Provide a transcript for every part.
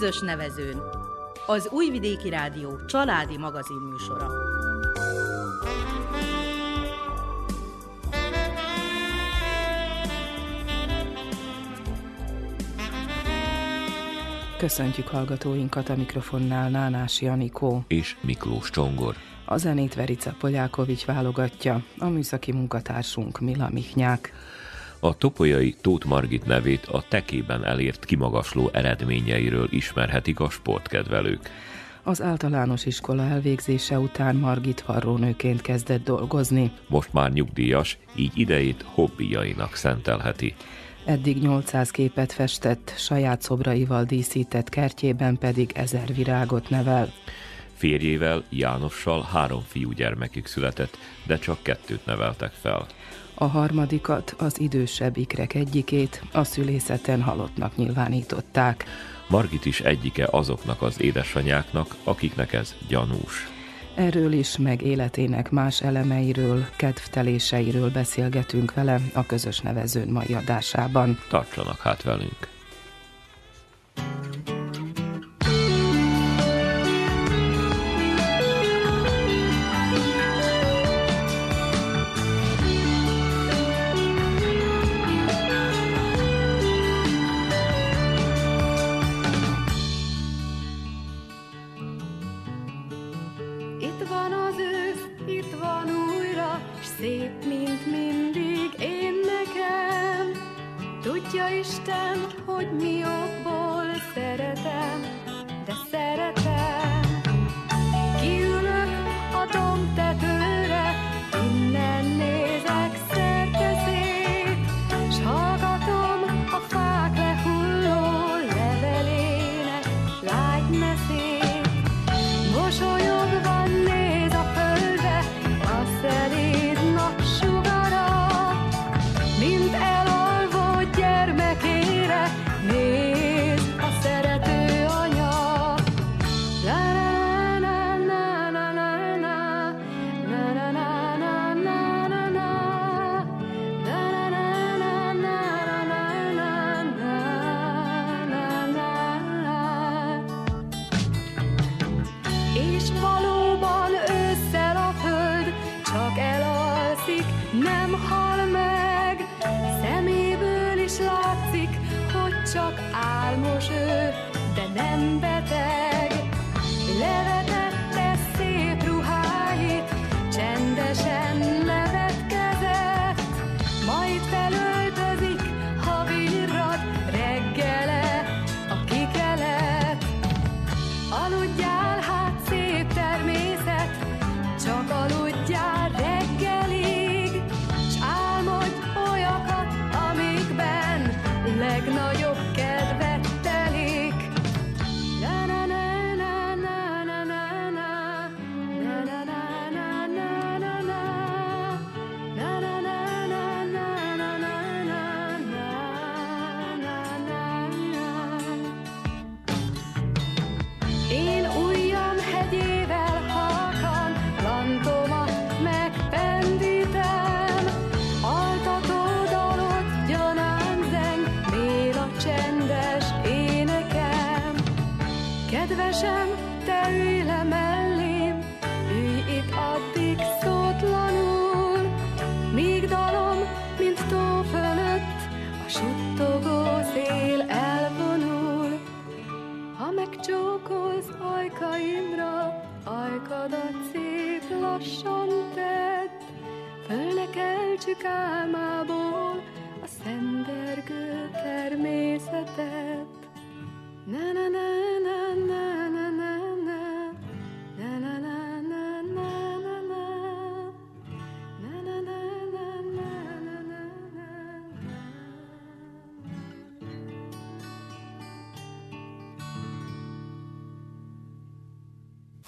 közös nevezőn. Az Újvidéki Rádió családi magazin műsora. Köszöntjük hallgatóinkat a mikrofonnál Nánás Janikó és Miklós Csongor. A zenét Verica Polyákovics válogatja, a műszaki munkatársunk Mila Michnyák. A topolyai Tóth Margit nevét a tekében elért kimagasló eredményeiről ismerhetik a sportkedvelők. Az általános iskola elvégzése után Margit varrónőként kezdett dolgozni. Most már nyugdíjas, így idejét hobbijainak szentelheti. Eddig 800 képet festett, saját szobraival díszített kertjében pedig ezer virágot nevel. Férjével, Jánossal három fiúgyermekük született, de csak kettőt neveltek fel. A harmadikat, az idősebb ikrek egyikét a szülészeten halottnak nyilvánították. Margit is egyike azoknak az édesanyáknak, akiknek ez gyanús. Erről is, meg életének más elemeiről, kedvteléseiről beszélgetünk vele a közös nevezőn mai adásában. Tartsanak hát velünk! mindig én nekem. Tudja Isten, hogy mi okból szeretem, de szeretem.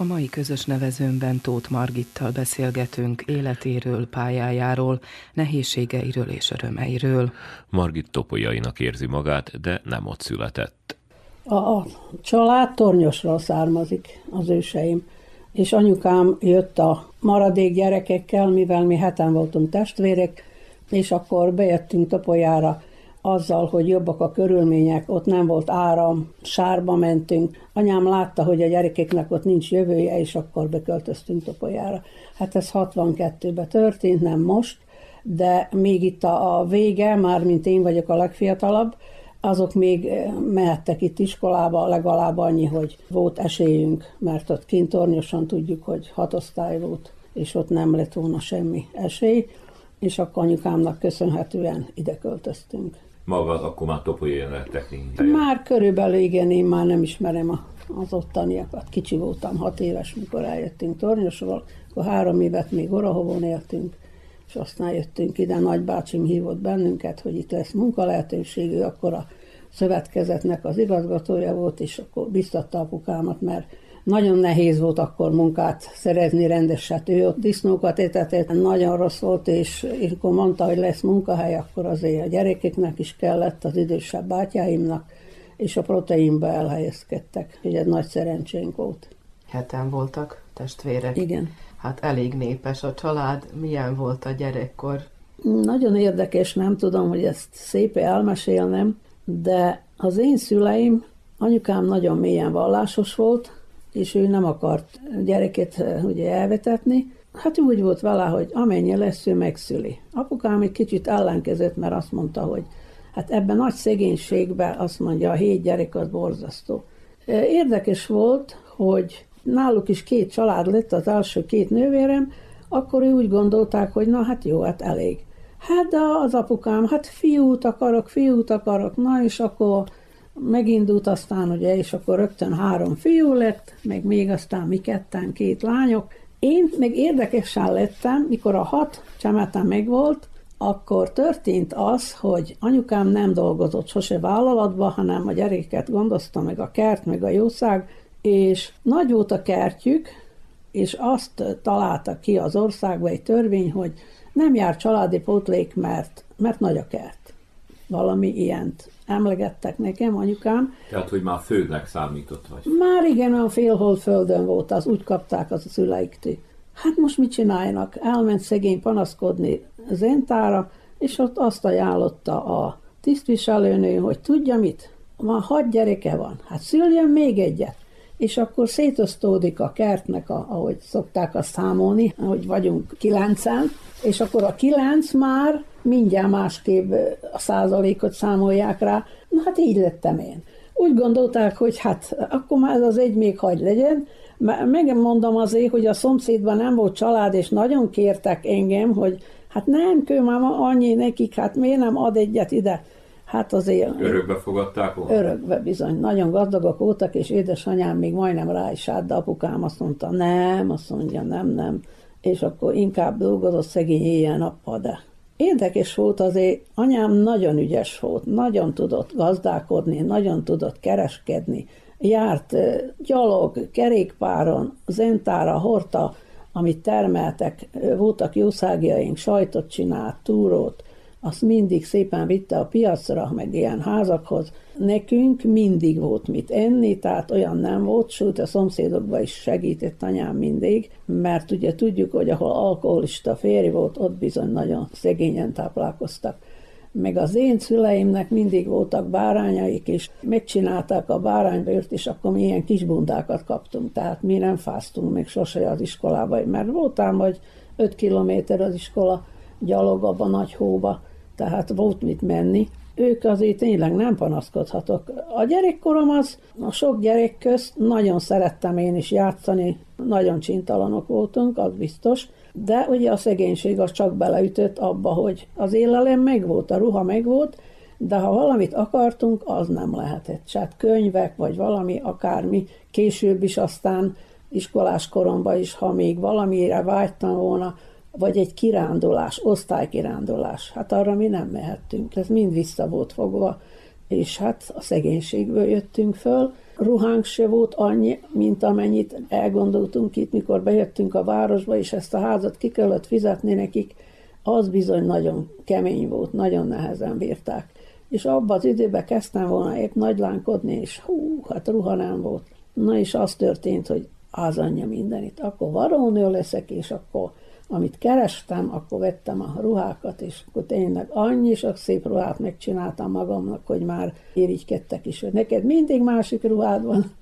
A mai közös nevezőnben Tóth Margittal beszélgetünk életéről, pályájáról, nehézségeiről és örömeiről. Margit topolyainak érzi magát, de nem ott született. A, a család tornyosról származik, az őseim. És anyukám jött a maradék gyerekekkel, mivel mi heten voltunk testvérek, és akkor bejöttünk Topolyára azzal, hogy jobbak a körülmények, ott nem volt áram, sárba mentünk. Anyám látta, hogy a gyerekeknek ott nincs jövője, és akkor beköltöztünk Topolyára. Hát ez 62-ben történt, nem most, de még itt a, a vége, már mint én vagyok a legfiatalabb, azok még eh, mehettek itt iskolába, legalább annyi, hogy volt esélyünk, mert ott kint tornyosan tudjuk, hogy hat osztály volt, és ott nem lett volna semmi esély, és akkor anyukámnak köszönhetően ide költöztünk. Maga akkor már topolyén lettek Már körülbelül igen, én már nem ismerem az ottaniakat. Kicsi voltam, hat éves, mikor eljöttünk Tornyosról, akkor három évet még Orahovon éltünk, és aztán jöttünk ide, nagybácsim hívott bennünket, hogy itt lesz munkalehetőség, ő akkor a szövetkezetnek az igazgatója volt, és akkor biztatta apukámat, mert nagyon nehéz volt akkor munkát szerezni rendeset. Ő ott disznókat étetett, nagyon rossz volt, és, és akkor mondta, hogy lesz munkahely, akkor azért a gyerekeknek is kellett, az idősebb bátyáimnak, és a proteinbe elhelyezkedtek. Ugye egy nagy szerencsénk volt. Heten voltak testvérek. Igen. Hát elég népes a család. Milyen volt a gyerekkor? Nagyon érdekes, nem tudom, hogy ezt szép elmesélnem, de az én szüleim, anyukám nagyon mélyen vallásos volt, és ő nem akart gyereket eh, ugye elvetetni. Hát úgy volt vele, hogy amennyi lesz, ő megszüli. Apukám egy kicsit ellenkezett, mert azt mondta, hogy hát ebben nagy szegénységben azt mondja, a hét gyerek az borzasztó. Eh, érdekes volt, hogy náluk is két család lett, az első két nővérem, akkor ő úgy gondolták, hogy na hát jó, hát elég. Hát de az apukám, hát fiút akarok, fiút akarok, na és akkor megindult aztán, ugye, és akkor rögtön három fiú lett, meg még aztán mi ketten, két lányok. Én meg érdekesen lettem, mikor a hat csemetem megvolt, akkor történt az, hogy anyukám nem dolgozott sose vállalatba, hanem a gyerekeket gondozta, meg a kert, meg a jószág, és nagy volt a kertjük, és azt találta ki az országba egy törvény, hogy nem jár családi pótlék, mert, mert nagy a kert. Valami ilyent emlegettek nekem, anyukám. Tehát, hogy már fődnek számított vagy. Már igen, a félhold földön volt, az úgy kapták az a szüleiktől. Hát most mit csináljanak? Elment szegény panaszkodni Zentára, és ott azt ajánlotta a tisztviselőnő, hogy tudja mit? Már hat gyereke van, hát szüljön még egyet és akkor szétosztódik a kertnek, a, ahogy szokták azt számolni, ahogy vagyunk kilencen, és akkor a kilenc már mindjárt másképp a százalékot számolják rá. Na hát így lettem én. Úgy gondolták, hogy hát akkor már ez az egy még hagy legyen, Megmondom azért, hogy a szomszédban nem volt család, és nagyon kértek engem, hogy hát nem, kőmáma annyi nekik, hát miért nem ad egyet ide. Hát azért... Örökbe fogadták volna? Örökbe bizony. Nagyon gazdagok voltak, és édesanyám még majdnem rá is állt, de apukám azt mondta, nem, azt mondja, nem, nem. És akkor inkább dolgozott szegény éjjel-nappal, de Érdekes volt azért, anyám nagyon ügyes volt, nagyon tudott gazdálkodni, nagyon tudott kereskedni, járt gyalog, kerékpáron, zentára, horta, amit termeltek, voltak jószágjaink, sajtot csinált, túrót, azt mindig szépen vitte a piacra, meg ilyen házakhoz. Nekünk mindig volt mit enni, tehát olyan nem volt, sőt a szomszédokban is segített anyám mindig, mert ugye tudjuk, hogy ahol alkoholista férj volt, ott bizony nagyon szegényen táplálkoztak. Meg az én szüleimnek mindig voltak bárányaik, és megcsinálták a báránybőrt, és akkor mi ilyen kis bundákat kaptunk, tehát mi nem fáztunk még sose az iskolába, mert voltam, hogy 5 kilométer az iskola gyalog abban nagy hóba, tehát volt mit menni. Ők azért tényleg nem panaszkodhatok. A gyerekkorom az, a sok gyerek közt nagyon szerettem én is játszani, nagyon csintalanok voltunk, az biztos, de ugye a szegénység az csak beleütött abba, hogy az élelem megvolt, a ruha megvolt, de ha valamit akartunk, az nem lehetett. Tehát könyvek, vagy valami, akármi, később is aztán iskolás koromban is, ha még valamire vágytam volna, vagy egy kirándulás, osztálykirándulás. Hát arra mi nem mehettünk, ez mind vissza volt fogva, és hát a szegénységből jöttünk föl. Ruhánk se volt annyi, mint amennyit elgondoltunk itt, mikor bejöttünk a városba, és ezt a házat ki kellett fizetni nekik, az bizony nagyon kemény volt, nagyon nehezen bírták. És abban az időben kezdtem volna épp nagylánkodni, és hú, hát ruha nem volt. Na és az történt, hogy az anyja mindenit. Akkor varónő leszek, és akkor amit kerestem, akkor vettem a ruhákat, és akkor tényleg annyi sok szép ruhát megcsináltam magamnak, hogy már irigykedtek is, hogy neked mindig másik ruhád van.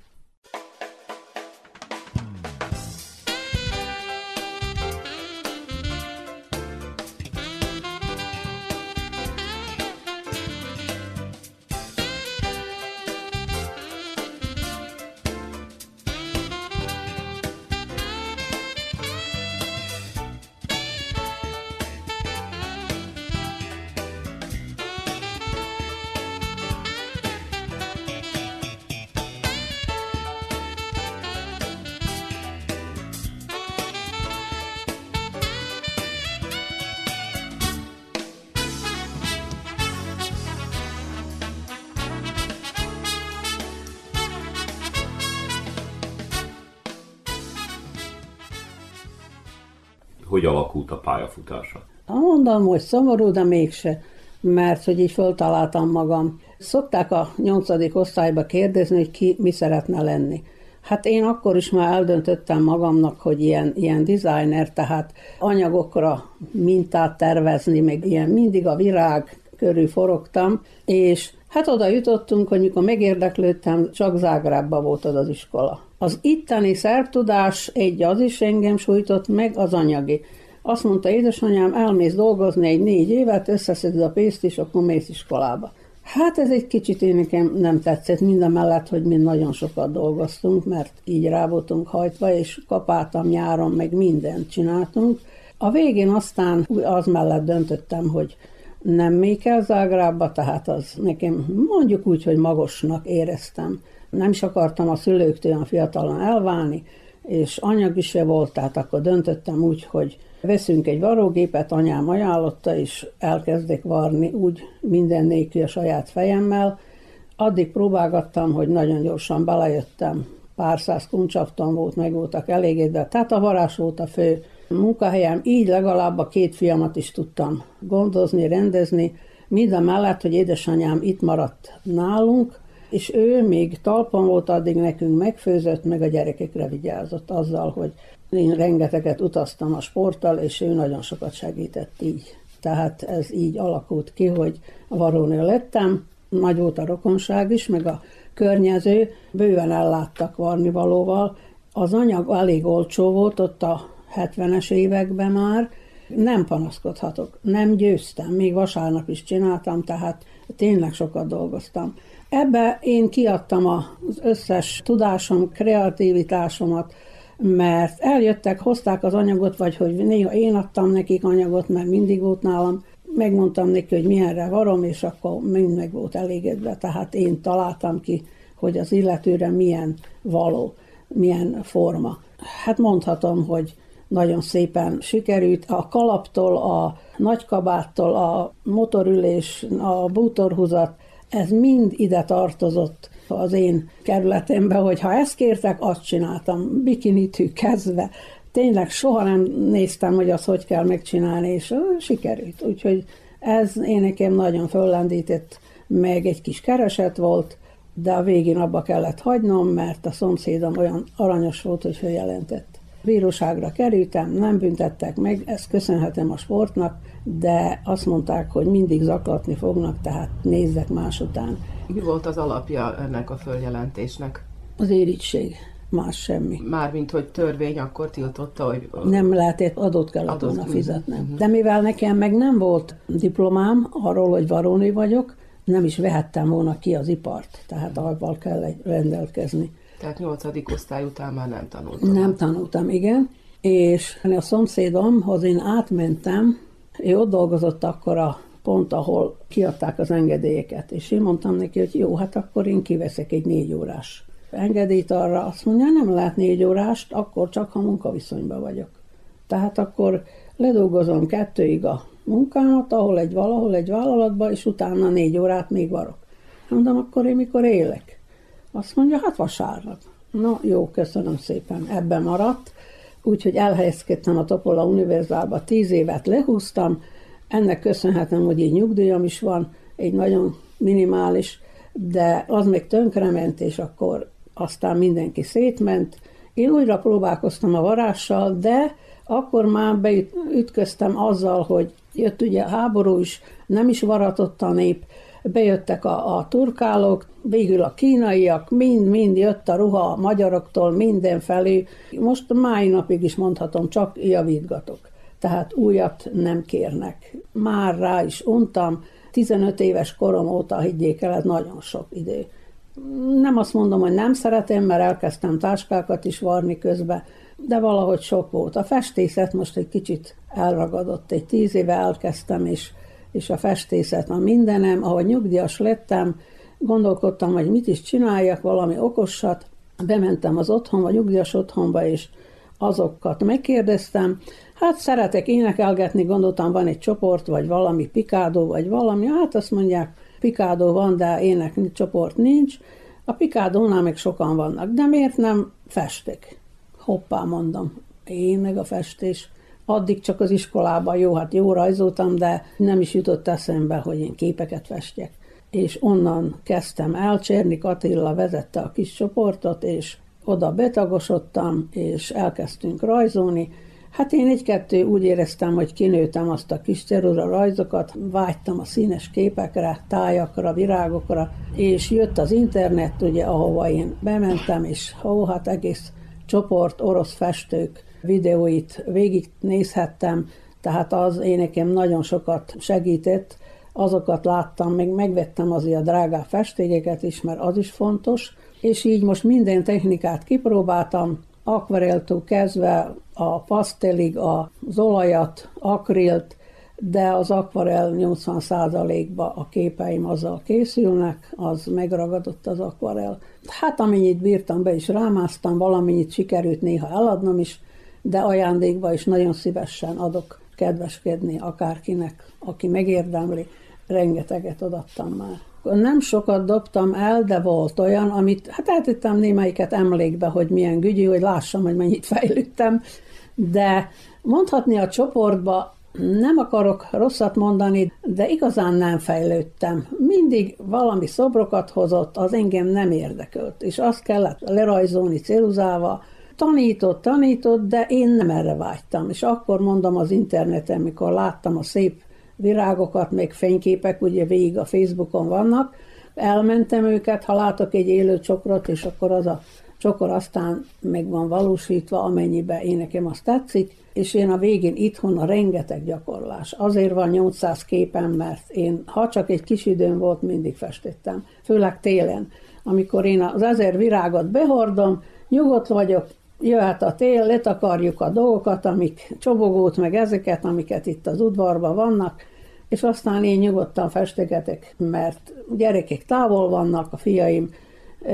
Hogy alakult a pályafutása? Mondom, hogy szomorú, de mégse, mert hogy így föltaláltam magam. Szokták a nyolcadik osztályba kérdezni, hogy ki mi szeretne lenni. Hát én akkor is már eldöntöttem magamnak, hogy ilyen, ilyen designer, tehát anyagokra mintát tervezni, meg ilyen mindig a virág körül forogtam, és hát oda jutottunk, hogy mikor megérdeklődtem, csak Zágrábba volt az, az iskola. Az itteni szertudás egy az is engem sújtott, meg az anyagi. Azt mondta édesanyám, elmész dolgozni egy négy évet, összeszeded a pénzt, és akkor mész iskolába. Hát ez egy kicsit én nekem nem tetszett, mind mellett, hogy mi nagyon sokat dolgoztunk, mert így rá voltunk hajtva, és kapáltam nyáron, meg mindent csináltunk. A végén aztán az mellett döntöttem, hogy nem még kell Zágrába, tehát az nekem mondjuk úgy, hogy magosnak éreztem. Nem is akartam a szülőktől olyan fiatalon elválni, és anyag is se volt, tehát akkor döntöttem úgy, hogy veszünk egy varógépet, anyám ajánlotta, és elkezdek varni úgy minden nélkül a saját fejemmel. Addig próbálgattam, hogy nagyon gyorsan belejöttem. Pár száz kuncsafton volt, meg voltak elégedve. Tehát a varás volt a fő munkahelyem, így legalább a két fiamat is tudtam gondozni, rendezni, mind mellett, hogy édesanyám itt maradt nálunk, és ő még talpon volt, addig nekünk megfőzött, meg a gyerekekre vigyázott azzal, hogy én rengeteget utaztam a sporttal, és ő nagyon sokat segített így. Tehát ez így alakult ki, hogy varónő lettem, nagy volt a rokonság is, meg a környező, bőven elláttak varnivalóval. Az anyag elég olcsó volt ott a 70-es években már, nem panaszkodhatok, nem győztem, még vasárnap is csináltam, tehát tényleg sokat dolgoztam. Ebbe én kiadtam az összes tudásom, kreativitásomat, mert eljöttek, hozták az anyagot, vagy hogy néha én adtam nekik anyagot, mert mindig volt nálam, megmondtam neki, hogy milyenre varom, és akkor mind meg volt elégedve. Tehát én találtam ki, hogy az illetőre milyen való, milyen forma. Hát mondhatom, hogy nagyon szépen sikerült. A kalaptól, a nagykabáttól, a motorülés, a bútorhúzat, ez mind ide tartozott az én kerületembe, hogy ha ezt kértek, azt csináltam, bikinitű kezdve. Tényleg soha nem néztem, hogy azt hogy kell megcsinálni, és sikerült. Úgyhogy ez én nekem nagyon föllendített, meg egy kis kereset volt, de a végén abba kellett hagynom, mert a szomszédom olyan aranyos volt, hogy följelentett. Bíróságra kerültem, nem büntettek meg, ezt köszönhetem a sportnak, de azt mondták, hogy mindig zaklatni fognak, tehát nézzek más után. Mi volt az alapja ennek a följelentésnek? Az érítség, más semmi. Mármint, hogy törvény akkor tiltotta, hogy... Nem lehetett, adót kellett adott, volna fizetnem. Uh-huh. De mivel nekem meg nem volt diplomám arról, hogy varóni vagyok, nem is vehettem volna ki az ipart, tehát avval kell rendelkezni. Tehát nyolcadik osztály után már nem tanultam. Nem tanultam, igen. És a szomszédomhoz én átmentem, ő ott dolgozott akkor a pont, ahol kiadták az engedélyeket, és én mondtam neki, hogy jó, hát akkor én kiveszek egy négy órás engedélyt arra, azt mondja, nem lehet négy órást, akkor csak, ha munkaviszonyban vagyok. Tehát akkor ledolgozom kettőig a munkámat, ahol egy valahol egy vállalatban, és utána négy órát még varok. Mondom, akkor én mikor élek? Azt mondja, hát vasárnap. Na jó, köszönöm szépen, ebben maradt. Úgyhogy elhelyezkedtem a Topola Univerzálba, tíz évet lehúztam, ennek köszönhetem, hogy így nyugdíjam is van, egy nagyon minimális, de az még tönkrement, és akkor aztán mindenki szétment. Én újra próbálkoztam a varással, de akkor már beütköztem azzal, hogy jött ugye a háború is, nem is varatott a nép, bejöttek a, a turkálók, végül a kínaiak, mind-mind jött a ruha a magyaroktól mindenfelé. Most máj napig is mondhatom, csak javítgatok. Tehát újat nem kérnek. Már rá is untam, 15 éves korom óta, higgyék el, ez nagyon sok idő. Nem azt mondom, hogy nem szeretem, mert elkezdtem táskákat is varni közben, de valahogy sok volt. A festészet most egy kicsit elragadott. Egy tíz éve elkezdtem, és, és a festészet a mindenem. Ahogy nyugdíjas lettem, gondolkodtam, hogy mit is csináljak, valami okosat. Bementem az otthonba, nyugdíjas otthonba, és azokat megkérdeztem. Hát szeretek énekelgetni, gondoltam, van egy csoport, vagy valami pikádó, vagy valami. Hát azt mondják, pikádó van, de ének csoport nincs. A pikádónál még sokan vannak, de miért nem festek? Hoppá, mondom, én meg a festés. Addig csak az iskolában jó, hát jó rajzoltam, de nem is jutott eszembe, hogy én képeket festjek. És onnan kezdtem el, Csernik Attila vezette a kis csoportot, és oda betagosodtam, és elkezdtünk rajzolni. Hát én egy-kettő úgy éreztem, hogy kinőttem azt a kis cerura rajzokat, vágytam a színes képekre, tájakra, virágokra, és jött az internet, ugye, ahova én bementem, és ó, hát egész csoport orosz festők videóit végignézhettem, tehát az én nekem nagyon sokat segített, azokat láttam, még megvettem azért a drágább festégeket is, mert az is fontos, és így most minden technikát kipróbáltam, akvareltól kezdve a pasztelig, az olajat, akrilt, de az akvarel 80%-ba a képeim azzal készülnek, az megragadott az akvarel. Hát amennyit bírtam, be is rámáztam, valamennyit sikerült néha eladnom is, de ajándékba is nagyon szívesen adok kedveskedni akárkinek, aki megérdemli, rengeteget adattam már. Nem sokat dobtam el, de volt olyan, amit, hát eltettem némelyiket emlékbe, hogy milyen gügyű, hogy lássam, hogy mennyit fejlődtem, de mondhatni a csoportba nem akarok rosszat mondani, de igazán nem fejlődtem. Mindig valami szobrokat hozott, az engem nem érdekelt, és azt kellett lerajzolni céluzával, tanított, tanított, de én nem erre vágytam. És akkor mondom az interneten, mikor láttam a szép virágokat, még fényképek, ugye végig a Facebookon vannak, elmentem őket, ha látok egy élő csokrot, és akkor az a csokor aztán meg van valósítva, amennyibe én nekem azt tetszik, és én a végén itthon a rengeteg gyakorlás. Azért van 800 képen, mert én, ha csak egy kis időm volt, mindig festettem, főleg télen. Amikor én az ezer virágot behordom, nyugodt vagyok, jöhet a tél, letakarjuk a dolgokat, amik csobogót, meg ezeket, amiket itt az udvarban vannak, és aztán én nyugodtan festegetek, mert gyerekek távol vannak, a fiaim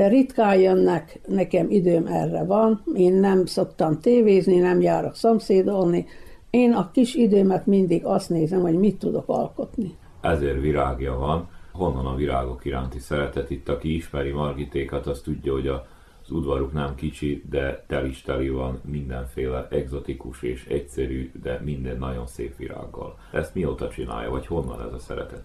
ritkán jönnek, nekem időm erre van, én nem szoktam tévézni, nem járok szomszédolni, én a kis időmet mindig azt nézem, hogy mit tudok alkotni. Ezért virágja van. Honnan a virágok iránti szeretet? Itt, aki ismeri Margitékat, az tudja, hogy a az udvaruk nem kicsi, de tel is teli van mindenféle egzotikus és egyszerű, de minden nagyon szép virággal. Ezt mióta csinálja, vagy honnan ez a szeretet?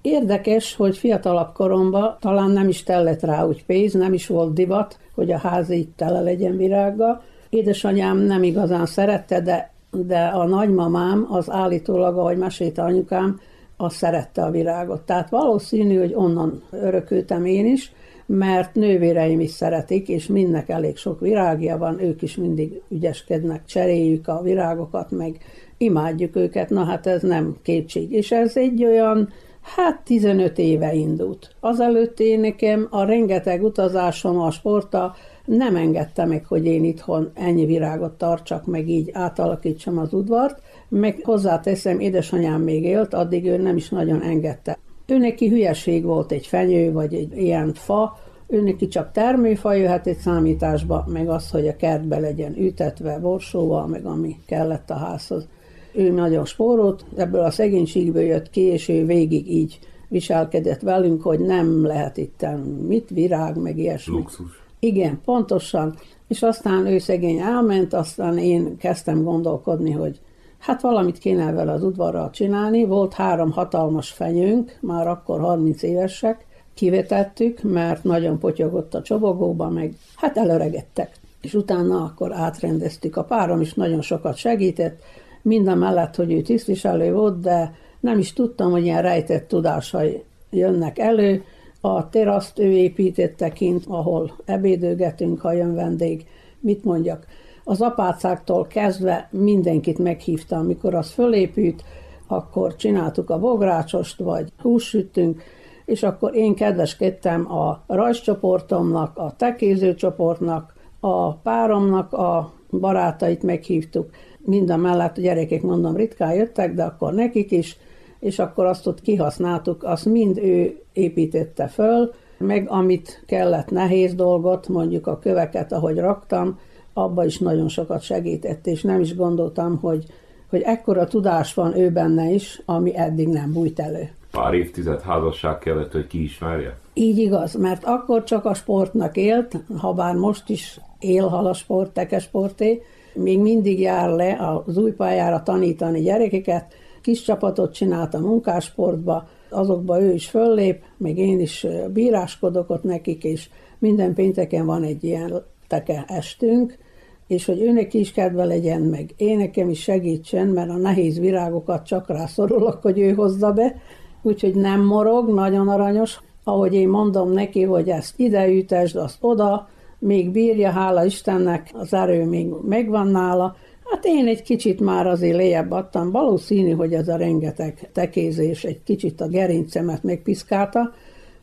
Érdekes, hogy fiatalabb koromban talán nem is tellett rá úgy pénz, nem is volt divat, hogy a ház így tele legyen virággal. Édesanyám nem igazán szerette, de, de a nagymamám az állítólag, ahogy mesélte anyukám, az szerette a virágot. Tehát valószínű, hogy onnan örökültem én is, mert nővéreim is szeretik, és mindnek elég sok virágja van, ők is mindig ügyeskednek, cseréljük a virágokat, meg imádjuk őket, na hát ez nem kétség. És ez egy olyan, hát 15 éve indult. Azelőtt én nekem a rengeteg utazásom a sporta nem engedte meg, hogy én itthon ennyi virágot tartsak, meg így átalakítsam az udvart, meg hozzáteszem, édesanyám még élt, addig ő nem is nagyon engedte. Ő neki hülyeség volt egy fenyő, vagy egy ilyen fa, ő neki csak termőfa jöhet egy számításba, meg az, hogy a kertbe legyen ütetve borsóval, meg ami kellett a házhoz. Ő nagyon spórolt, ebből a szegénységből jött ki, és ő végig így viselkedett velünk, hogy nem lehet itt mit, virág, meg ilyesmi. Luxus. Igen, pontosan. És aztán ő szegény elment, aztán én kezdtem gondolkodni, hogy Hát valamit kéne vele az udvarral csinálni. Volt három hatalmas fenyőnk, már akkor 30 évesek, kivetettük, mert nagyon potyogott a csobogóba, meg hát előregettek. és utána akkor átrendeztük. A párom is nagyon sokat segített, minden mellett, hogy ő tisztviselő volt, de nem is tudtam, hogy ilyen rejtett tudásai jönnek elő. A teraszt ő építette kint, ahol ebédőgetünk, ha jön vendég. Mit mondjak? Az apácáktól kezdve mindenkit meghívta, amikor az fölépült, akkor csináltuk a bográcsost, vagy hússütünk, és akkor én kedveskedtem a rajzcsoportomnak, a tekéző csoportnak, a páromnak a barátait meghívtuk, minden mellett a gyerekek mondom ritkán jöttek, de akkor nekik is, és akkor azt ott kihasználtuk, azt mind ő építette föl, meg amit kellett nehéz dolgot, mondjuk a köveket, ahogy raktam, abba is nagyon sokat segített, és nem is gondoltam, hogy, hogy ekkora tudás van ő benne is, ami eddig nem bújt elő. Pár évtized házasság kellett, hogy kiismerje? Így igaz, mert akkor csak a sportnak élt, ha bár most is él hal a sport, tekesporté, még mindig jár le az új pályára tanítani gyerekeket, kis csapatot csinált a munkásportba, azokba ő is föllép, még én is bíráskodok ott nekik, és minden pénteken van egy ilyen teke estünk, és hogy őnek is kedve legyen, meg én nekem is segítsen, mert a nehéz virágokat csak rászorulok, hogy ő hozza be, úgyhogy nem morog, nagyon aranyos. Ahogy én mondom neki, hogy ezt ide ütesd, azt oda, még bírja, hála Istennek, az erő még megvan nála. Hát én egy kicsit már azért léjebb adtam, valószínű, hogy ez a rengeteg tekézés egy kicsit a gerincemet megpiszkálta,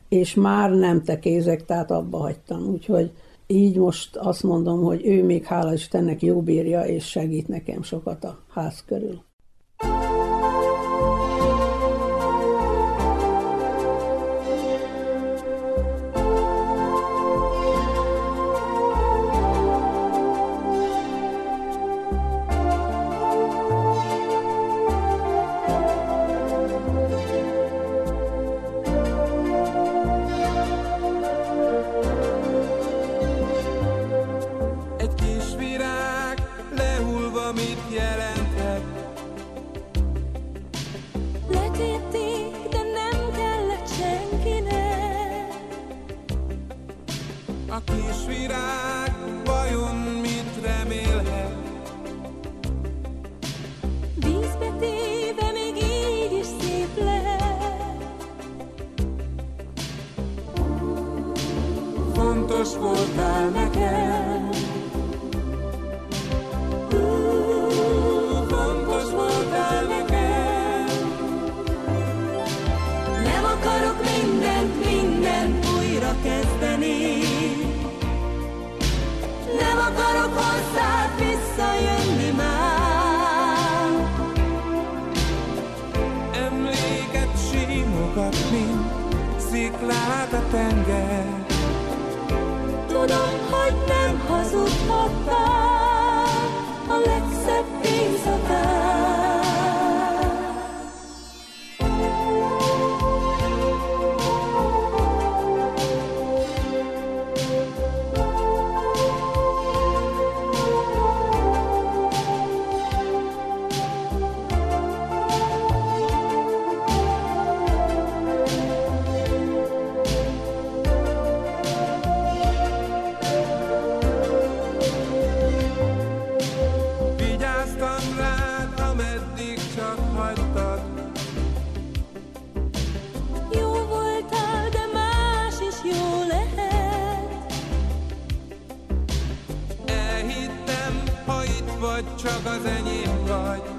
és már nem tekézek, tehát abba hagytam. Úgyhogy így most azt mondom, hogy ő még hála Istennek jó bírja, és segít nekem sokat a ház körül. csak az enyém vagy.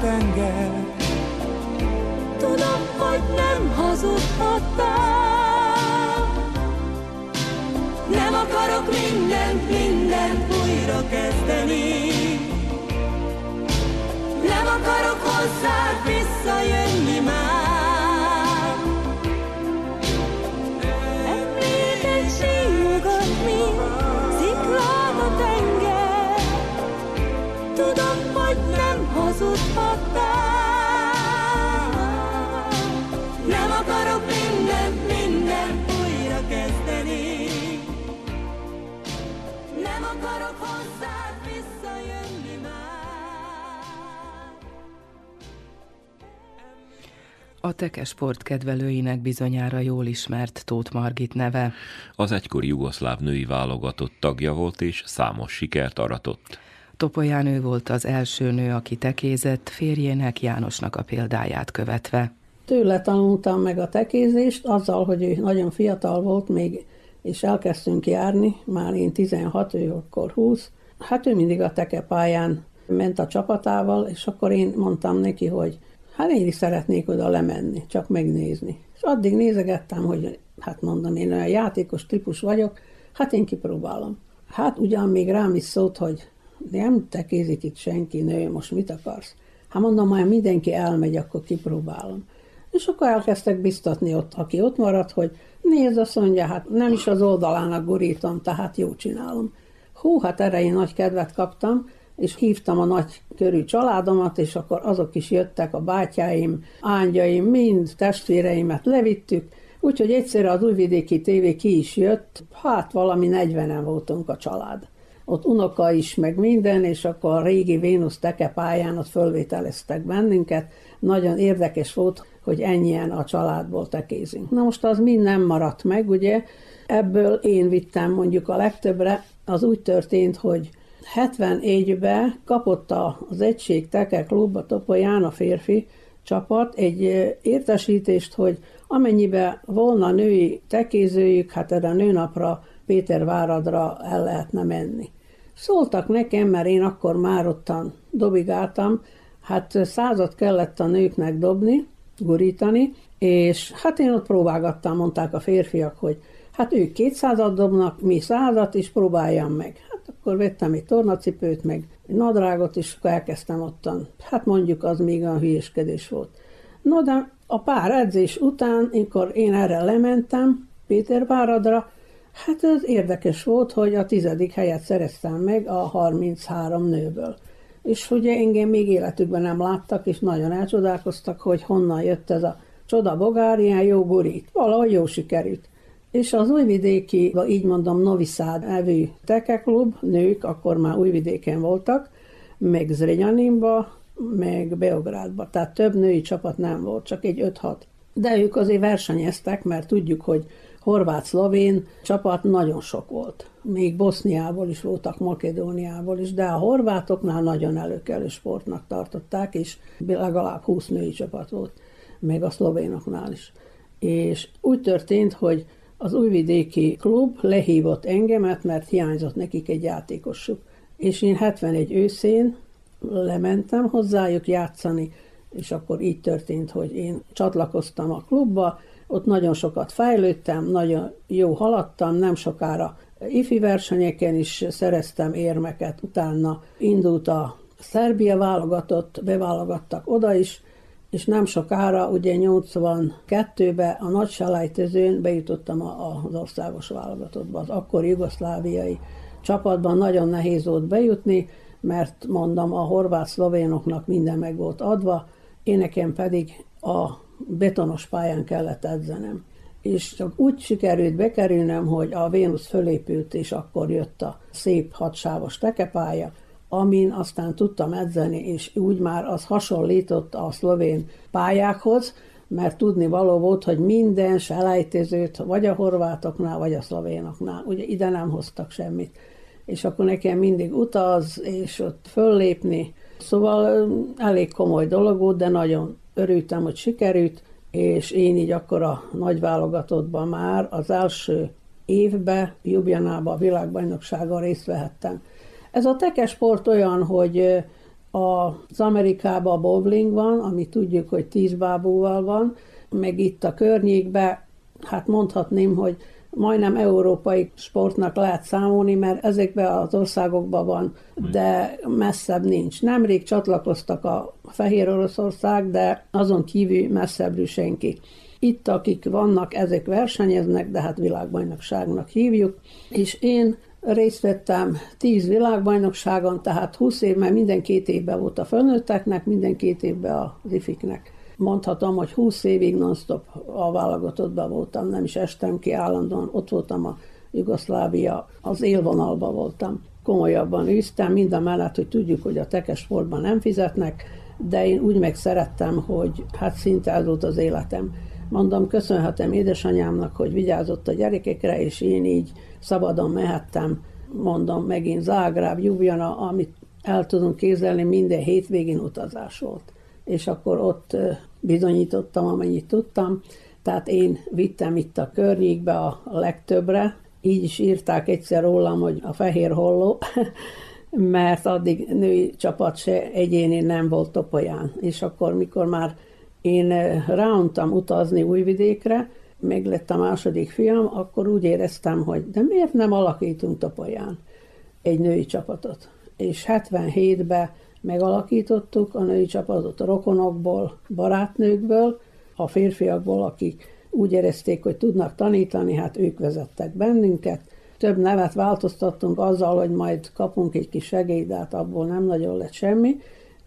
tenger. Tudom, hogy nem hazudhattál, nem akarok mindent, mindent újra kezdeni. Nem akarok hozzád visszajönni már. Emléket sírogatni, sziklát a tenger. Tudom, A tekesport kedvelőinek bizonyára jól ismert Tóth Margit neve. Az egykori jugoszláv női válogatott tagja volt és számos sikert aratott. Topolyán ő volt az első nő, aki tekézett, férjének Jánosnak a példáját követve. Tőle tanultam meg a tekézést, azzal, hogy ő nagyon fiatal volt még, és elkezdtünk járni, már én 16, ő akkor 20. Hát ő mindig a tekepályán ment a csapatával, és akkor én mondtam neki, hogy hát én szeretnék oda lemenni, csak megnézni. És addig nézegettem, hogy hát mondom, én olyan játékos típus vagyok, hát én kipróbálom. Hát ugyan még rám is szólt, hogy nem tekézik itt senki, nő, most mit akarsz? Hát mondom, majd mindenki elmegy, akkor kipróbálom. És akkor elkezdtek biztatni ott, aki ott maradt, hogy nézd, azt mondja, hát nem is az oldalának gurítom, tehát jó csinálom. Hú, hát erre én nagy kedvet kaptam, és hívtam a nagy körű családomat, és akkor azok is jöttek, a bátyáim, ángyaim, mind testvéreimet levittük, úgyhogy egyszerre az újvidéki tévé ki is jött, hát valami 40-en voltunk a család. Ott unoka is, meg minden, és akkor a régi Vénusz tekepályán ott fölvételeztek bennünket. Nagyon érdekes volt, hogy ennyien a családból tekézünk. Na most az mind nem maradt meg, ugye? Ebből én vittem mondjuk a legtöbbre. Az úgy történt, hogy 71-ben kapott az Egység Teke a Topolyán a férfi csapat egy értesítést, hogy amennyibe volna női tekézőjük, hát erre a nőnapra Péterváradra el lehetne menni. Szóltak nekem, mert én akkor már ottan dobigáltam, hát százat kellett a nőknek dobni, gurítani, és hát én ott próbálgattam, mondták a férfiak, hogy hát ők kétszázat dobnak, mi százat, és próbáljam meg. Akkor vettem egy tornacipőt, meg egy nadrágot, és akkor elkezdtem ottan. Hát mondjuk az még a hülyeskedés volt. No, de a pár edzés után, amikor én erre lementem, Péterváradra, hát ez érdekes volt, hogy a tizedik helyet szereztem meg a 33 nőből és ugye engem még életükben nem láttak, és nagyon elcsodálkoztak, hogy honnan jött ez a csoda bogár, ilyen jó gurít. Valahogy jó sikerült. És az újvidéki, így mondom, Noviszád nevű tekeklub, nők akkor már újvidéken voltak, meg Zrenyaninba, meg Beográdba. Tehát több női csapat nem volt, csak egy 5-6. De ők azért versenyeztek, mert tudjuk, hogy horvát-szlovén csapat nagyon sok volt. Még Boszniából is voltak, Makedóniából is, de a horvátoknál nagyon előkelő sportnak tartották, és legalább 20 női csapat volt, még a szlovénoknál is. És úgy történt, hogy az újvidéki klub lehívott engemet, mert hiányzott nekik egy játékosuk. És én 71 őszén lementem hozzájuk játszani, és akkor így történt, hogy én csatlakoztam a klubba, ott nagyon sokat fejlődtem, nagyon jó haladtam, nem sokára ifi versenyeken is szereztem érmeket, utána indult a Szerbia válogatott, beválogattak oda is, és nem sokára, ugye 82-ben a nagy selejtezőn bejutottam az országos válogatottba. Az akkor jugoszláviai csapatban nagyon nehéz volt bejutni, mert mondom, a horvát-szlovénoknak minden meg volt adva, én nekem pedig a betonos pályán kellett edzenem. És csak úgy sikerült bekerülnem, hogy a Vénusz fölépült, és akkor jött a szép hatsávos tekepálya, amin aztán tudtam edzeni, és úgy már az hasonlított a szlovén pályákhoz, mert tudni való volt, hogy minden selejtezőt vagy a horvátoknál, vagy a szlovénoknál, ugye ide nem hoztak semmit. És akkor nekem mindig utaz, és ott föllépni. Szóval elég komoly dolog volt, de nagyon örültem, hogy sikerült, és én így akkor a nagy válogatottban már az első évbe, Jubjanában a világbajnokságon részt vehettem. Ez a tekesport olyan, hogy az Amerikában a bowling van, ami tudjuk, hogy tíz bábúval van, meg itt a környékben, hát mondhatném, hogy majdnem európai sportnak lehet számolni, mert ezekben az országokban van, de messzebb nincs. Nemrég csatlakoztak a Fehér Oroszország, de azon kívül messzebbről senki. Itt, akik vannak, ezek versenyeznek, de hát világbajnokságnak hívjuk, és én részt vettem 10 világbajnokságon, tehát 20 év, mert minden két évben volt a fölnőtteknek, minden két évben az ifiknek mondhatom, hogy 20 évig non-stop a válogatottban voltam, nem is estem ki állandóan, ott voltam a Jugoszlávia, az élvonalban voltam. Komolyabban űztem, mind a mellett, hogy tudjuk, hogy a tekes sportban nem fizetnek, de én úgy meg szerettem, hogy hát szinte ez volt az életem. Mondom, köszönhetem édesanyámnak, hogy vigyázott a gyerekekre, és én így szabadon mehettem, mondom, megint Zágráb, Jubjana, amit el tudunk kézelni, minden hétvégén utazás volt. És akkor ott bizonyítottam, amennyit tudtam, tehát én vittem itt a környékbe a legtöbbre, így is írták egyszer rólam, hogy a fehér holló, mert addig női csapat se egyéni nem volt Topolyán. És akkor, mikor már én ráuntam utazni Újvidékre, meg lett a második fiam, akkor úgy éreztem, hogy de miért nem alakítunk Topolyán egy női csapatot. És 77-ben megalakítottuk a női csapatot a rokonokból, barátnőkből, a férfiakból, akik úgy érezték, hogy tudnak tanítani, hát ők vezettek bennünket. Több nevet változtattunk azzal, hogy majd kapunk egy kis segélyt, de hát abból nem nagyon lett semmi.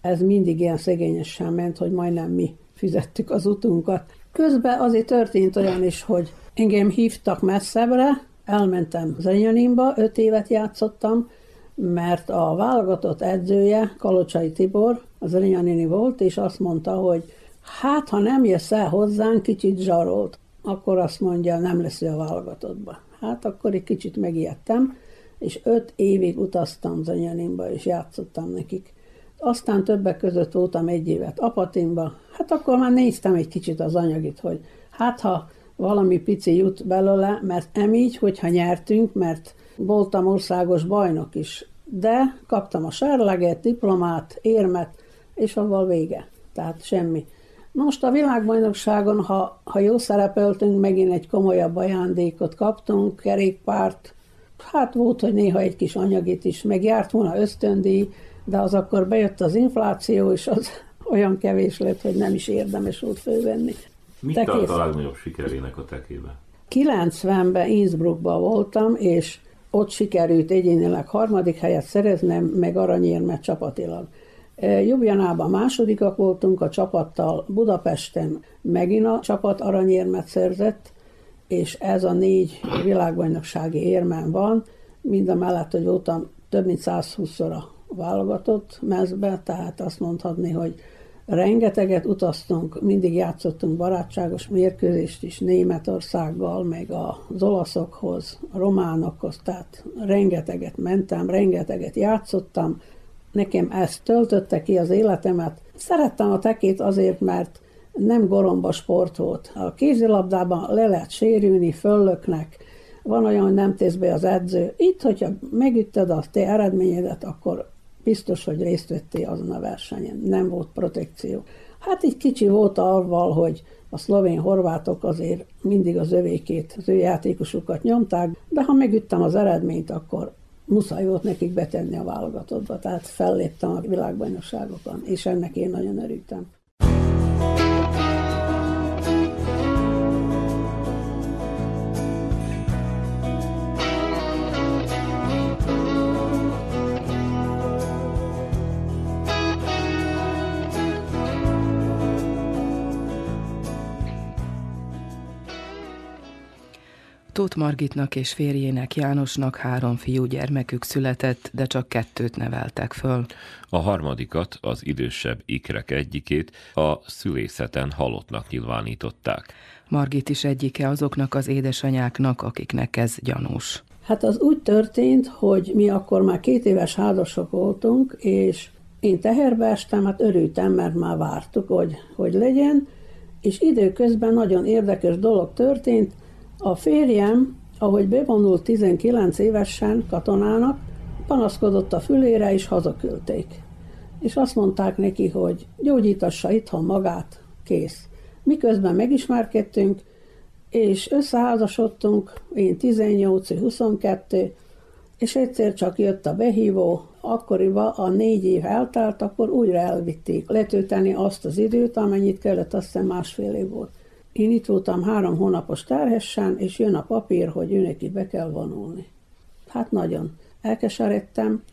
Ez mindig ilyen szegényesen ment, hogy majdnem mi fizettük az utunkat. Közben azért történt olyan is, hogy engem hívtak messzebbre, elmentem Zenyanimba, öt évet játszottam, mert a válogatott edzője, Kalocsai Tibor, az Renyanini volt, és azt mondta, hogy hát, ha nem jössz el hozzánk, kicsit zsarolt, akkor azt mondja, nem lesz a válogatottba. Hát akkor egy kicsit megijedtem, és öt évig utaztam Zanyaninba, és játszottam nekik. Aztán többek között voltam egy évet Apatinba, hát akkor már néztem egy kicsit az anyagit, hogy hát ha valami pici jut belőle, mert nem így, hogyha nyertünk, mert voltam országos bajnok is, de kaptam a sárleget, diplomát, érmet, és avval vége. Tehát semmi. Most a világbajnokságon, ha, ha jó szerepeltünk, megint egy komolyabb ajándékot kaptunk, kerékpárt, hát volt, hogy néha egy kis anyagit is, meg járt volna ösztöndíj, de az akkor bejött az infláció, és az olyan kevés lett, hogy nem is érdemes volt fölvenni. Mit Te tart a legnagyobb sikerének a tekébe? 90-ben Innsbruckban voltam, és ott sikerült egyénileg harmadik helyet szereznem, meg aranyérmet csapatilag. E, Jubjanában másodikak voltunk a csapattal, Budapesten megint a csapat aranyérmet szerzett, és ez a négy világbajnoksági érmem van, mind a mellett, hogy voltam több mint 120-szor a válogatott mezbe, tehát azt mondhatni, hogy rengeteget utaztunk, mindig játszottunk barátságos mérkőzést is Németországgal, meg az olaszokhoz, a románokhoz, tehát rengeteget mentem, rengeteget játszottam. Nekem ezt töltötte ki az életemet. Szerettem a tekét azért, mert nem goromba sport volt. A kézilabdában le lehet sérülni, föllöknek, van olyan, hogy nem tész be az edző. Itt, hogyha megütted a te eredményedet, akkor biztos, hogy részt vettél azon a versenyen. Nem volt protekció. Hát egy kicsi volt arval, hogy a szlovén-horvátok azért mindig az övékét, az ő játékosukat nyomták, de ha megüttem az eredményt, akkor muszáj volt nekik betenni a válogatottba, tehát felléptem a világbajnokságokon, és ennek én nagyon örültem. Tóth Margitnak és férjének Jánosnak három fiú gyermekük született, de csak kettőt neveltek föl. A harmadikat, az idősebb ikrek egyikét a szülészeten halottnak nyilvánították. Margit is egyike azoknak az édesanyáknak, akiknek ez gyanús. Hát az úgy történt, hogy mi akkor már két éves házasok voltunk, és én teherbe estem, hát örültem, mert már vártuk, hogy, hogy legyen, és időközben nagyon érdekes dolog történt. A férjem, ahogy bevonult 19 évesen katonának, panaszkodott a fülére, és hazaküldték. És azt mondták neki, hogy gyógyítassa itthon magát, kész. Miközben megismerkedtünk, és összeházasodtunk, én 18, ő 22, és egyszer csak jött a behívó, akkoriban a négy év eltelt, akkor újra elvitték letölteni azt az időt, amennyit kellett, azt hiszem másfél év volt. Én itt voltam három hónapos terhessen, és jön a papír, hogy ő neki be kell vonulni. Hát nagyon elkeseredtem,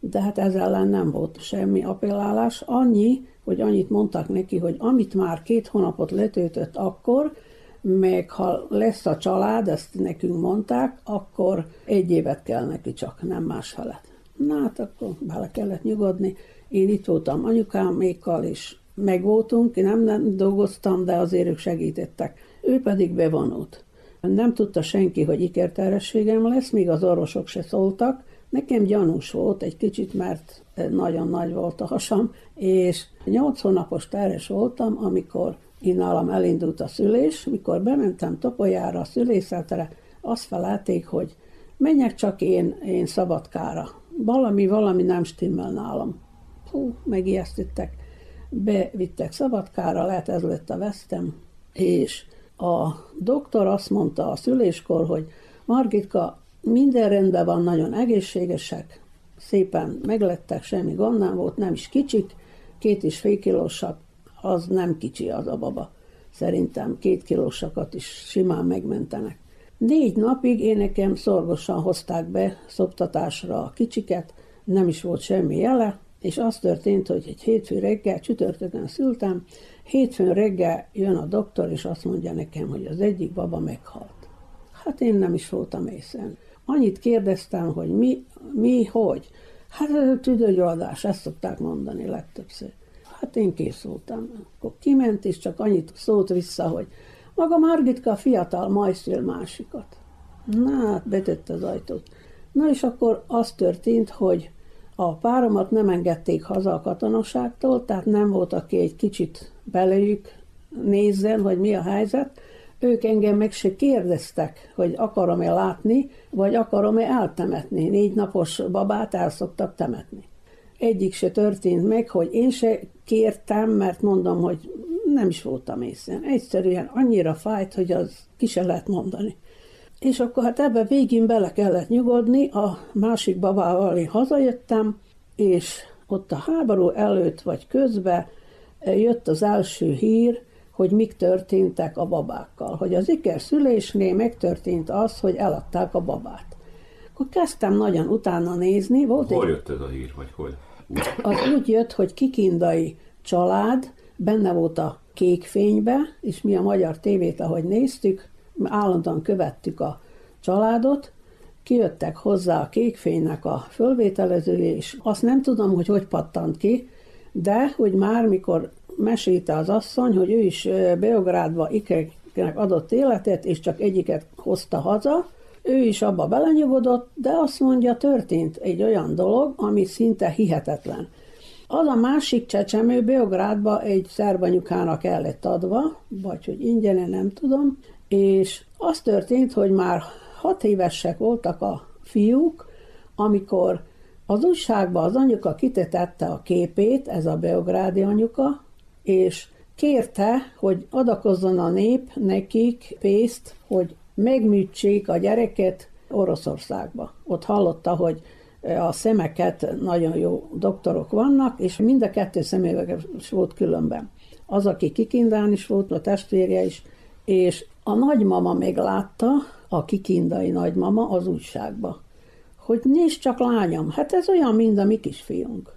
de hát ez ellen nem volt semmi appellálás. Annyi, hogy annyit mondtak neki, hogy amit már két hónapot letöltött akkor, meg ha lesz a család, ezt nekünk mondták, akkor egy évet kell neki csak, nem más felett. Na hát akkor bele kellett nyugodni. Én itt voltam anyukámékkal, és megvoltunk, én nem, nem dolgoztam, de azért ők segítettek. Ő pedig bevonult. Nem tudta senki, hogy ikerterességem lesz, míg az orvosok se szóltak. Nekem gyanús volt egy kicsit, mert nagyon nagy volt a hasam, és 8 hónapos teres voltam, amikor én nálam elindult a szülés, mikor bementem Topolyára a szülészetre, azt felelték, hogy menjek csak én, én szabadkára. Valami, valami nem stimmel nálam. Hú, megijesztettek. Bevittek szabadkára, lehet ez lett a vesztem, és a doktor azt mondta a szüléskor, hogy Margitka, minden rendben van, nagyon egészségesek, szépen meglettek, semmi gond nem volt, nem is kicsik, két és fél kilósak, az nem kicsi az a baba. Szerintem két kilósakat is simán megmentenek. Négy napig én nekem szorgosan hozták be szoptatásra a kicsiket, nem is volt semmi jele, és az történt, hogy egy hétfő reggel, csütörtökön szültem, hétfőn reggel jön a doktor, és azt mondja nekem, hogy az egyik baba meghalt. Hát én nem is voltam észen. Annyit kérdeztem, hogy mi, mi hogy. Hát ez a tüdőgyulladás, ezt szokták mondani legtöbbször. Hát én kész voltam. Akkor kiment, és csak annyit szólt vissza, hogy maga Margitka fiatal, majd szül másikat. Na, hát betette az ajtót. Na és akkor az történt, hogy a páromat nem engedték haza a katonaságtól, tehát nem volt, aki egy kicsit belejük nézzen, hogy mi a helyzet. Ők engem meg se kérdeztek, hogy akarom-e látni, vagy akarom-e eltemetni. Négy napos babát el szoktak temetni. Egyik se történt meg, hogy én se kértem, mert mondom, hogy nem is voltam észen. Egyszerűen annyira fájt, hogy az ki se lehet mondani. És akkor hát ebbe végén bele kellett nyugodni, a másik babával én hazajöttem, és ott a háború előtt vagy közben jött az első hír, hogy mik történtek a babákkal. Hogy az iker szülésnél megtörtént az, hogy eladták a babát. Akkor kezdtem nagyon utána nézni. Volt Hol egy, jött ez a hír, vagy hogy? az úgy jött, hogy kikindai család, benne volt a kékfénybe, és mi a magyar tévét, ahogy néztük, állandóan követtük a családot, kijöttek hozzá a kékfénynek a fölvételezője, és azt nem tudom, hogy hogy pattant ki, de hogy már mikor mesélte az asszony, hogy ő is Beográdba ikreknek adott életet, és csak egyiket hozta haza, ő is abba belenyugodott, de azt mondja, történt egy olyan dolog, ami szinte hihetetlen. Az a másik csecsemő Beográdba egy szerbanyukának el lett adva, vagy hogy ingyen, nem tudom, és az történt, hogy már hat évesek voltak a fiúk, amikor az újságban az anyuka kitetette a képét, ez a beográdi anyuka, és kérte, hogy adakozzon a nép nekik pénzt, hogy megműtsék a gyereket Oroszországba. Ott hallotta, hogy a szemeket nagyon jó doktorok vannak, és mind a kettő szemüveges volt különben. Az, aki kikindán is volt, a testvérje is, és a nagymama még látta, a kikindai nagymama az újságba, hogy nézd csak lányom, hát ez olyan, mint a mi kisfiunk.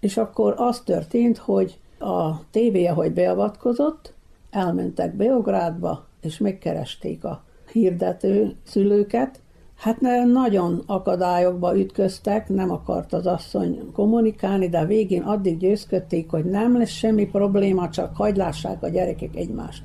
És akkor az történt, hogy a tévé, ahogy beavatkozott, elmentek Beográdba, és megkeresték a hirdető szülőket. Hát nagyon akadályokba ütköztek, nem akart az asszony kommunikálni, de végén addig győzködték, hogy nem lesz semmi probléma, csak hagylássák a gyerekek egymást.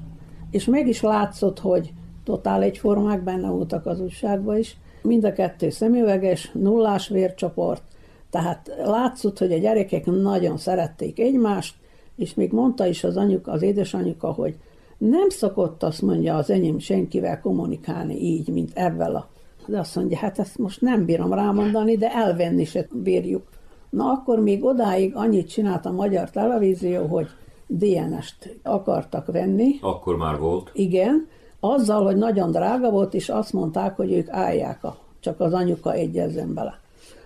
És meg is látszott, hogy totál egyformák benne voltak az újságban is. Mind a kettő szemüveges, nullás vércsoport, tehát látszott, hogy a gyerekek nagyon szerették egymást, és még mondta is az anyuka, az édesanyuka, hogy nem szokott azt mondja az enyém senkivel kommunikálni így, mint ebben a... De azt mondja, hát ezt most nem bírom rámondani, de elvenni se bírjuk. Na akkor még odáig annyit csinált a magyar televízió, hogy DNS-t akartak venni, Akkor már volt. igen, azzal, hogy nagyon drága volt, és azt mondták, hogy ők állják, a, csak az anyuka egyezzen bele.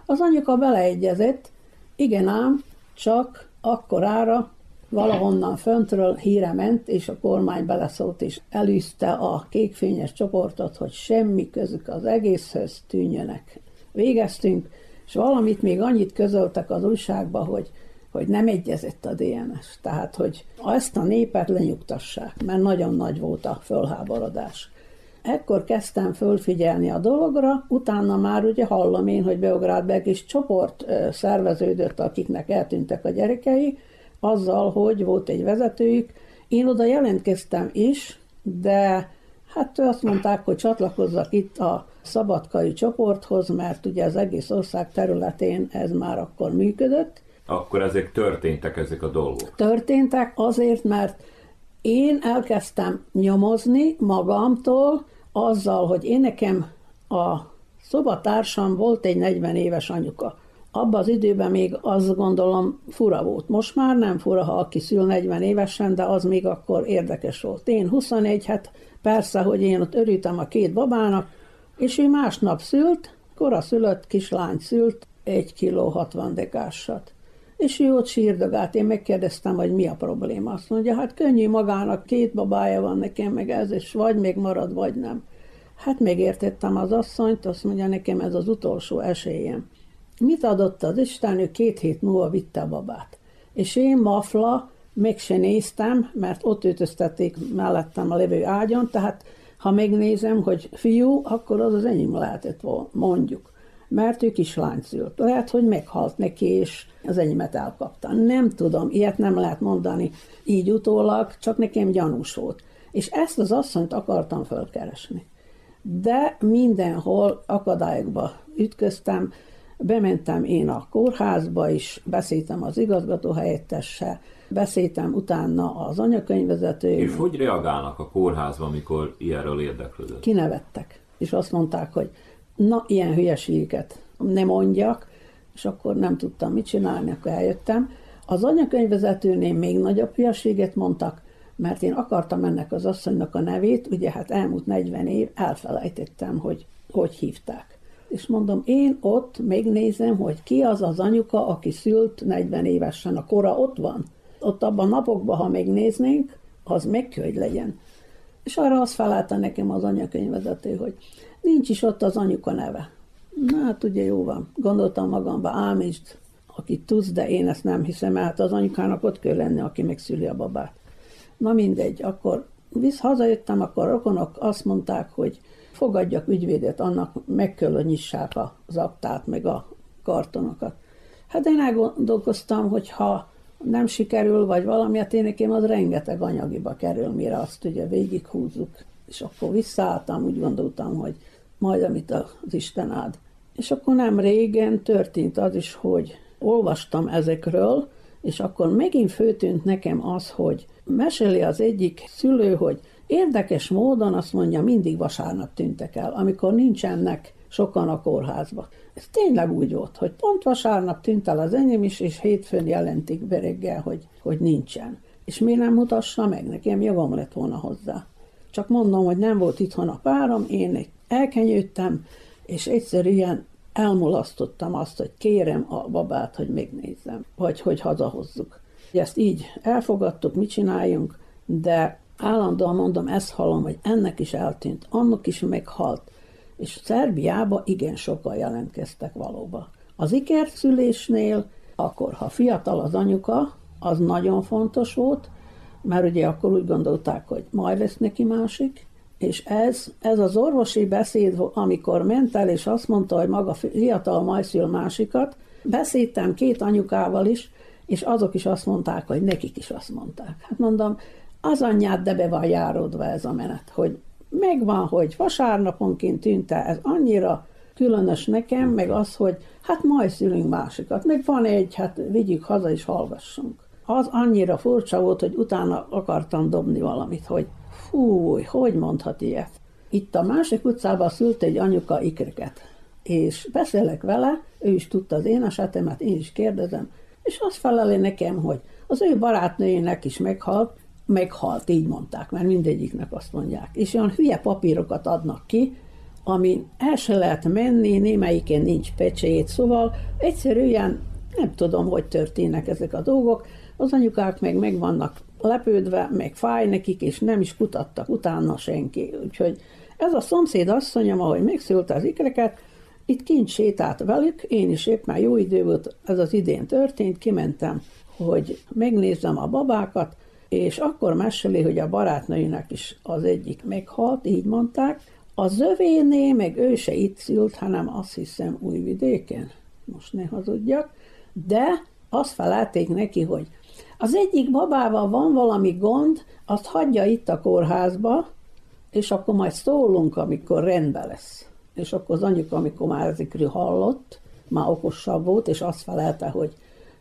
Az anyuka beleegyezett, igen ám, csak akkorára valahonnan föntről híre ment, és a kormány beleszólt, és elűzte a kékfényes csoportot, hogy semmi közük az egészhöz tűnjönek. Végeztünk, és valamit még annyit közöltek az újságba, hogy hogy nem egyezett a DNS. Tehát, hogy ezt a népet lenyugtassák, mert nagyon nagy volt a fölháborodás. Ekkor kezdtem fölfigyelni a dologra, utána már ugye hallom én, hogy Beográdberg is csoport szerveződött, akiknek eltűntek a gyerekei, azzal, hogy volt egy vezetőjük. Én oda jelentkeztem is, de hát azt mondták, hogy csatlakozzak itt a szabadkai csoporthoz, mert ugye az egész ország területén ez már akkor működött. Akkor ezek történtek, ezek a dolgok. Történtek azért, mert én elkezdtem nyomozni magamtól, azzal, hogy én nekem a szobatársam volt egy 40 éves anyuka. Abban az időben még azt gondolom fura volt. Most már nem fura, ha aki szül 40 évesen, de az még akkor érdekes volt. Én 21, hát persze, hogy én ott örültem a két babának, és ő másnap szült, kora szülött kislány szült, egy kiló 60 dekássat. És ő ott sírdogált, én megkérdeztem, hogy mi a probléma. Azt mondja, hát könnyű magának, két babája van nekem, meg ez, és vagy még marad, vagy nem. Hát megértettem az asszonyt, azt mondja, nekem ez az utolsó esélyem. Mit adott az Isten, ő két hét múlva vitte a babát. És én mafla, meg se néztem, mert ott ütöztették mellettem a lévő ágyon, tehát ha megnézem, hogy fiú, akkor az az enyém lehetett volna, mondjuk. Mert ő kislány szült. Lehet, hogy meghalt neki, és az enyémet elkapta. Nem tudom, ilyet nem lehet mondani így utólag, csak nekem gyanús volt. És ezt az asszonyt akartam fölkeresni. De mindenhol akadályokba ütköztem, bementem én a kórházba is, beszéltem az igazgató helyettessel, beszéltem utána az anyakönyvvezető. És hogy reagálnak a kórházban, amikor ilyenről érdeklődött? Kinevettek, és azt mondták, hogy na, ilyen hülyeségeket nem mondjak, és akkor nem tudtam mit csinálni, akkor eljöttem. Az anyakönyvvezetőnél még nagyobb hülyeséget mondtak, mert én akartam ennek az asszonynak a nevét, ugye hát elmúlt 40 év, elfelejtettem, hogy hogy hívták. És mondom, én ott megnézem, hogy ki az az anyuka, aki szült 40 évesen, a kora ott van. Ott abban a napokban, ha megnéznénk, az meg kell, hogy legyen. És arra azt felállta nekem az anyakönyvvezető, hogy nincs is ott az anyuka neve. Na hát ugye jó van. Gondoltam magamba, ámítsd, akit tudsz, de én ezt nem hiszem, mert az anyukának ott kell lenni, aki megszüli a babát. Na mindegy, akkor visz, hazajöttem, akkor a rokonok azt mondták, hogy fogadjak ügyvédet, annak meg kell, hogy nyissák az aktát, meg a kartonokat. Hát én elgondolkoztam, hogy ha nem sikerül, vagy valami, hát én nekem az rengeteg anyagiba kerül, mire azt ugye végighúzzuk. És akkor visszaálltam, úgy gondoltam, hogy majd amit az Isten áld. És akkor nem régen történt az is, hogy olvastam ezekről, és akkor megint főtűnt nekem az, hogy meséli az egyik szülő, hogy érdekes módon azt mondja, mindig vasárnap tűntek el, amikor nincsenek sokan a kórházba. Ez tényleg úgy volt, hogy pont vasárnap tűnt el az enyém is, és hétfőn jelentik be reggel, hogy, hogy nincsen. És mi nem mutassa meg? Nekem jogom lett volna hozzá. Csak mondom, hogy nem volt itthon a párom, én elkenyődtem, és egyszerűen elmulasztottam azt, hogy kérem a babát, hogy megnézzem, vagy hogy hazahozzuk. Ezt így elfogadtuk, mit csináljunk, de állandóan mondom, ezt hallom, hogy ennek is eltűnt, annak is meghalt, és Szerbiába igen sokan jelentkeztek valóban. Az ikerszülésnél, akkor ha fiatal az anyuka, az nagyon fontos volt, mert ugye akkor úgy gondolták, hogy majd lesz neki másik, és ez, ez az orvosi beszéd, amikor ment el, és azt mondta, hogy maga fiatal majd szül másikat, beszéltem két anyukával is, és azok is azt mondták, hogy nekik is azt mondták. Hát mondom, az anyját, de be van járódva ez a menet, hogy megvan, hogy vasárnaponként tűnt el, ez annyira különös nekem, meg az, hogy hát majd szülünk másikat, meg van egy, hát vigyük haza és hallgassunk. Az annyira furcsa volt, hogy utána akartam dobni valamit, hogy fúj, hogy mondhat ilyet? Itt a másik utcában szült egy anyuka ikreket, és beszélek vele, ő is tudta az én esetemet, én is kérdezem, és azt feleli nekem, hogy az ő barátnőjének is meghalt, meghalt, így mondták, mert mindegyiknek azt mondják. És olyan hülye papírokat adnak ki, ami el se lehet menni, némelyiken nincs pecsét, szóval egyszerűen nem tudom, hogy történnek ezek a dolgok, az anyukák meg meg vannak lepődve, meg fáj nekik, és nem is kutattak utána senki. Úgyhogy ez a szomszéd asszonyom, ahogy megszülte az ikreket, itt kint sétált velük, én is épp már jó idő volt, ez az idén történt, kimentem, hogy megnézzem a babákat, és akkor meséli, hogy a barátnőjének is az egyik meghalt, így mondták, a zövéné, meg ő se itt szült, hanem azt hiszem újvidéken, most ne hazudjak, de azt felelték neki, hogy az egyik babával van valami gond, azt hagyja itt a kórházba, és akkor majd szólunk, amikor rendben lesz. És akkor az anyuka, amikor már ezekről hallott, már okosabb volt, és azt felelte, hogy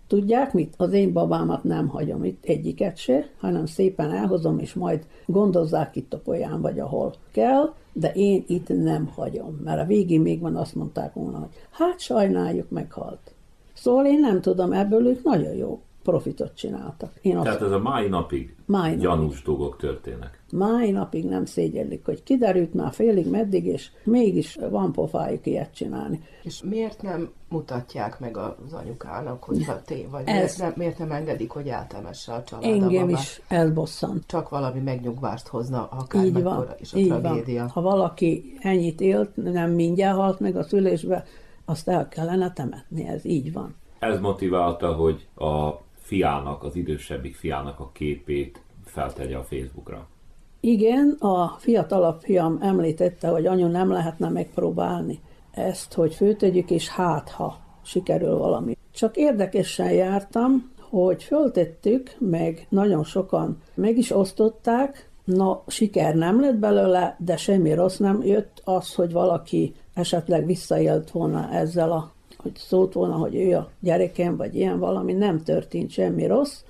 tudják mit, az én babámat nem hagyom itt egyiket se, hanem szépen elhozom, és majd gondozzák itt a polyán, vagy ahol kell, de én itt nem hagyom, mert a végén még van azt mondták volna, hogy hát sajnáljuk, meghalt. Szóval én nem tudom, ebből ők nagyon jó profitot csináltak. Én azt Tehát ez a mai napig Mai napig. gyanús dolgok történnek. mai napig nem szégyellik, hogy kiderült már félig meddig, és mégis van pofájuk ilyet csinálni. És miért nem mutatják meg az anyukának, hogy ha té, vagy Ez- miért nem, miért nem engedik, hogy eltemesse a család a Engem babát? is elbosszant. Csak valami megnyugvást hozna, akár Így van, is a így tragédia. van. Ha valaki ennyit élt, nem mindjárt halt meg a szülésbe, azt el kellene temetni, ez így van. Ez motiválta, hogy a fiának, az idősebbik fiának a képét feltegye a Facebookra. Igen, a fiatalabb fiam említette, hogy anyu nem lehetne megpróbálni ezt, hogy főtegyük, és hát, ha sikerül valami. Csak érdekesen jártam, hogy föltettük, meg nagyon sokan meg is osztották, na, siker nem lett belőle, de semmi rossz nem jött az, hogy valaki esetleg visszaélt volna ezzel a hogy szólt volna, hogy ő a gyerekem, vagy ilyen valami, nem történt semmi rossz,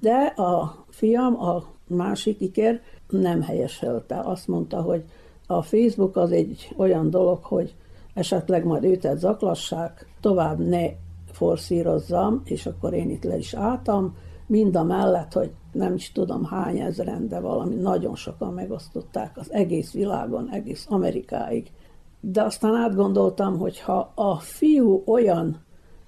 de a fiam, a másik iker nem helyeselte. Azt mondta, hogy a Facebook az egy olyan dolog, hogy esetleg majd őtet zaklassák, tovább ne forszírozzam, és akkor én itt le is álltam, mind a mellett, hogy nem is tudom hány ezeren, de valami nagyon sokan megosztották az egész világon, egész Amerikáig. De aztán átgondoltam, hogy ha a fiú olyan,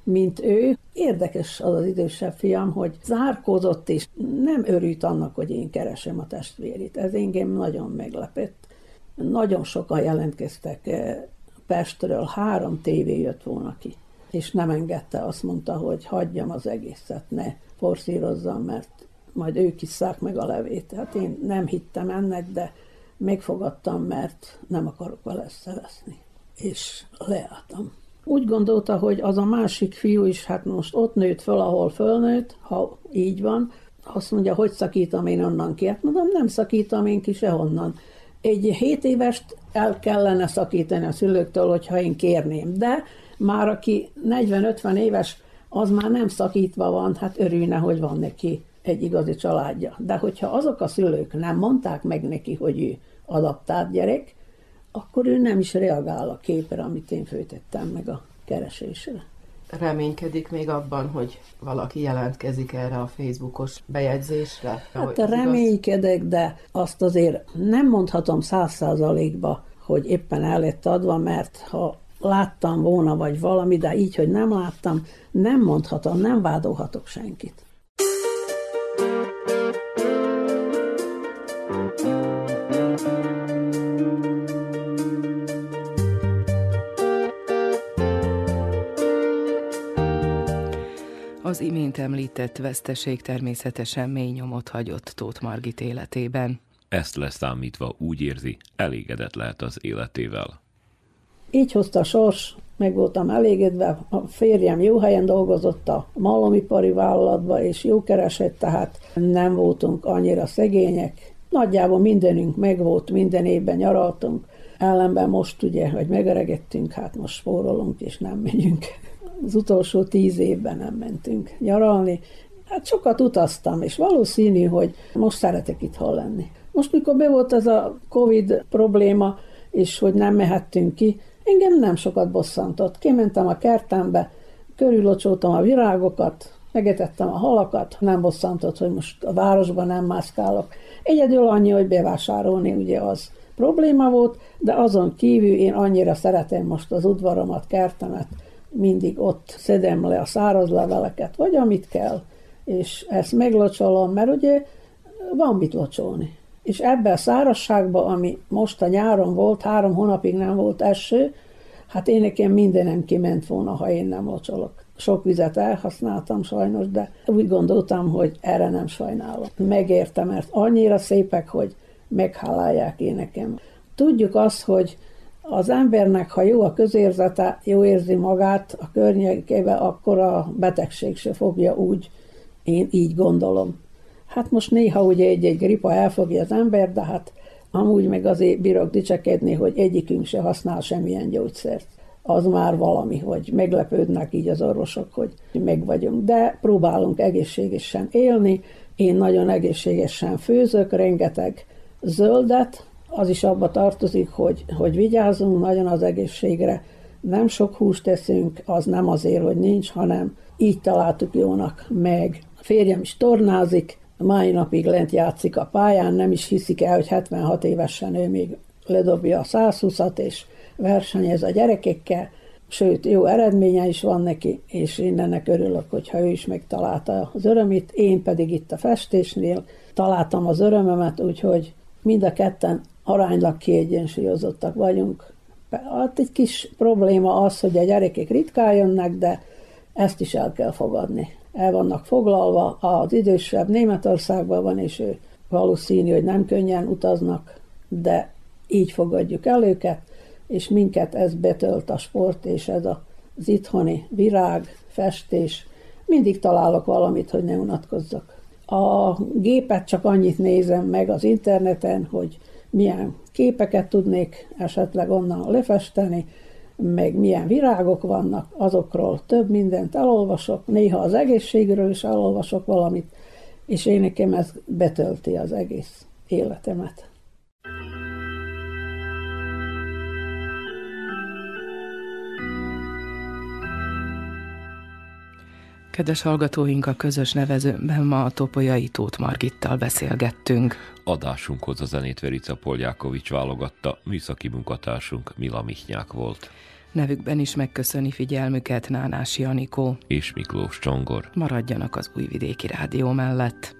mint ő, érdekes az az idősebb fiam, hogy zárkózott és nem örült annak, hogy én keresem a testvérét. Ez engem nagyon meglepett. Nagyon sokan jelentkeztek eh, Pestről, három tévé jött volna ki, és nem engedte, azt mondta, hogy hagyjam az egészet, ne forszírozzam, mert majd ők isszák meg a levét. Hát én nem hittem ennek, de megfogadtam, mert nem akarok vele összeveszni. És leálltam. Úgy gondolta, hogy az a másik fiú is, hát most ott nőtt föl, ahol fölnőtt, ha így van, azt mondja, hogy szakítom én onnan ki. Hát mondom, nem szakítom én ki sehonnan. Egy 7 évest el kellene szakítani a szülőktől, hogyha én kérném. De már aki 40-50 éves, az már nem szakítva van, hát örülne, hogy van neki egy igazi családja. De hogyha azok a szülők nem mondták meg neki, hogy ő adaptált gyerek, akkor ő nem is reagál a képre, amit én főtettem meg a keresésre. Reménykedik még abban, hogy valaki jelentkezik erre a Facebookos bejegyzésre? Hát igaz? reménykedek, de azt azért nem mondhatom száz százalékba, hogy éppen el lett adva, mert ha láttam volna, vagy valami, de így, hogy nem láttam, nem mondhatom, nem vádolhatok senkit. Az imént említett veszteség természetesen mély nyomot hagyott Tóth Margit életében. Ezt leszámítva úgy érzi, elégedett lehet az életével. Így hozta a sors, meg voltam elégedve, a férjem jó helyen dolgozott a malomipari vállalatba, és jó keresett, tehát nem voltunk annyira szegények. Nagyjából mindenünk megvolt, minden évben nyaraltunk, ellenben most ugye, hogy megeregettünk, hát most spórolunk, és nem megyünk. Az utolsó tíz évben nem mentünk nyaralni. Hát sokat utaztam, és valószínű, hogy most szeretek itthon lenni. Most, mikor be volt ez a Covid probléma, és hogy nem mehettünk ki, engem nem sokat bosszantott. Kimentem a kertembe, körülocsoltam a virágokat, megetettem a halakat, nem bosszantott, hogy most a városban nem mászkálok. Egyedül annyi, hogy bevásárolni ugye az probléma volt, de azon kívül én annyira szeretem most az udvaromat, kertemet, mindig ott szedem le a száraz leveleket, vagy amit kell, és ezt meglocsolom, mert ugye van mit locsolni. És ebben a szárazságban, ami most a nyáron volt, három hónapig nem volt eső, Hát én nekem mindenem kiment volna, ha én nem locsolok. Sok vizet elhasználtam sajnos, de úgy gondoltam, hogy erre nem sajnálom. Megértem, mert annyira szépek, hogy meghálálják én nekem. Tudjuk azt, hogy az embernek, ha jó a közérzete, jó érzi magát a környékébe, akkor a betegség se fogja úgy, én így gondolom. Hát most néha ugye egy-egy gripa elfogja az ember, de hát amúgy meg azért bírok dicsekedni, hogy egyikünk se használ semmilyen gyógyszert. Az már valami, hogy meglepődnek így az orvosok, hogy meg vagyunk. De próbálunk egészségesen élni, én nagyon egészségesen főzök, rengeteg zöldet, az is abba tartozik, hogy, hogy vigyázzunk nagyon az egészségre, nem sok húst teszünk, az nem azért, hogy nincs, hanem így találtuk jónak meg. A férjem is tornázik, mai napig lent játszik a pályán, nem is hiszik el, hogy 76 évesen ő még ledobja a 120-at, és versenyez a gyerekekkel, sőt, jó eredménye is van neki, és én ennek örülök, hogyha ő is megtalálta az örömét, én pedig itt a festésnél találtam az örömömet, úgyhogy mind a ketten aránylag kiegyensúlyozottak vagyunk. Hát egy kis probléma az, hogy a gyerekek ritkán jönnek, de ezt is el kell fogadni. El vannak foglalva, az idősebb Németországban van, és ő valószínű, hogy nem könnyen utaznak, de így fogadjuk el őket, és minket ez betölt a sport, és ez az itthoni virág, festés. Mindig találok valamit, hogy ne unatkozzak. A gépet csak annyit nézem meg az interneten, hogy milyen képeket tudnék esetleg onnan lefesteni, meg milyen virágok vannak, azokról több mindent elolvasok, néha az egészségről is elolvasok valamit, és én nekem ez betölti az egész életemet. Kedves hallgatóink, a közös nevezőben ma a Topolyai Tóth Margittal beszélgettünk. Adásunkhoz a zenét Verica Poljákovics válogatta, műszaki munkatársunk Mila Mihnyák volt. Nevükben is megköszöni figyelmüket Nánási Anikó. És Miklós Csongor. Maradjanak az Újvidéki Rádió mellett.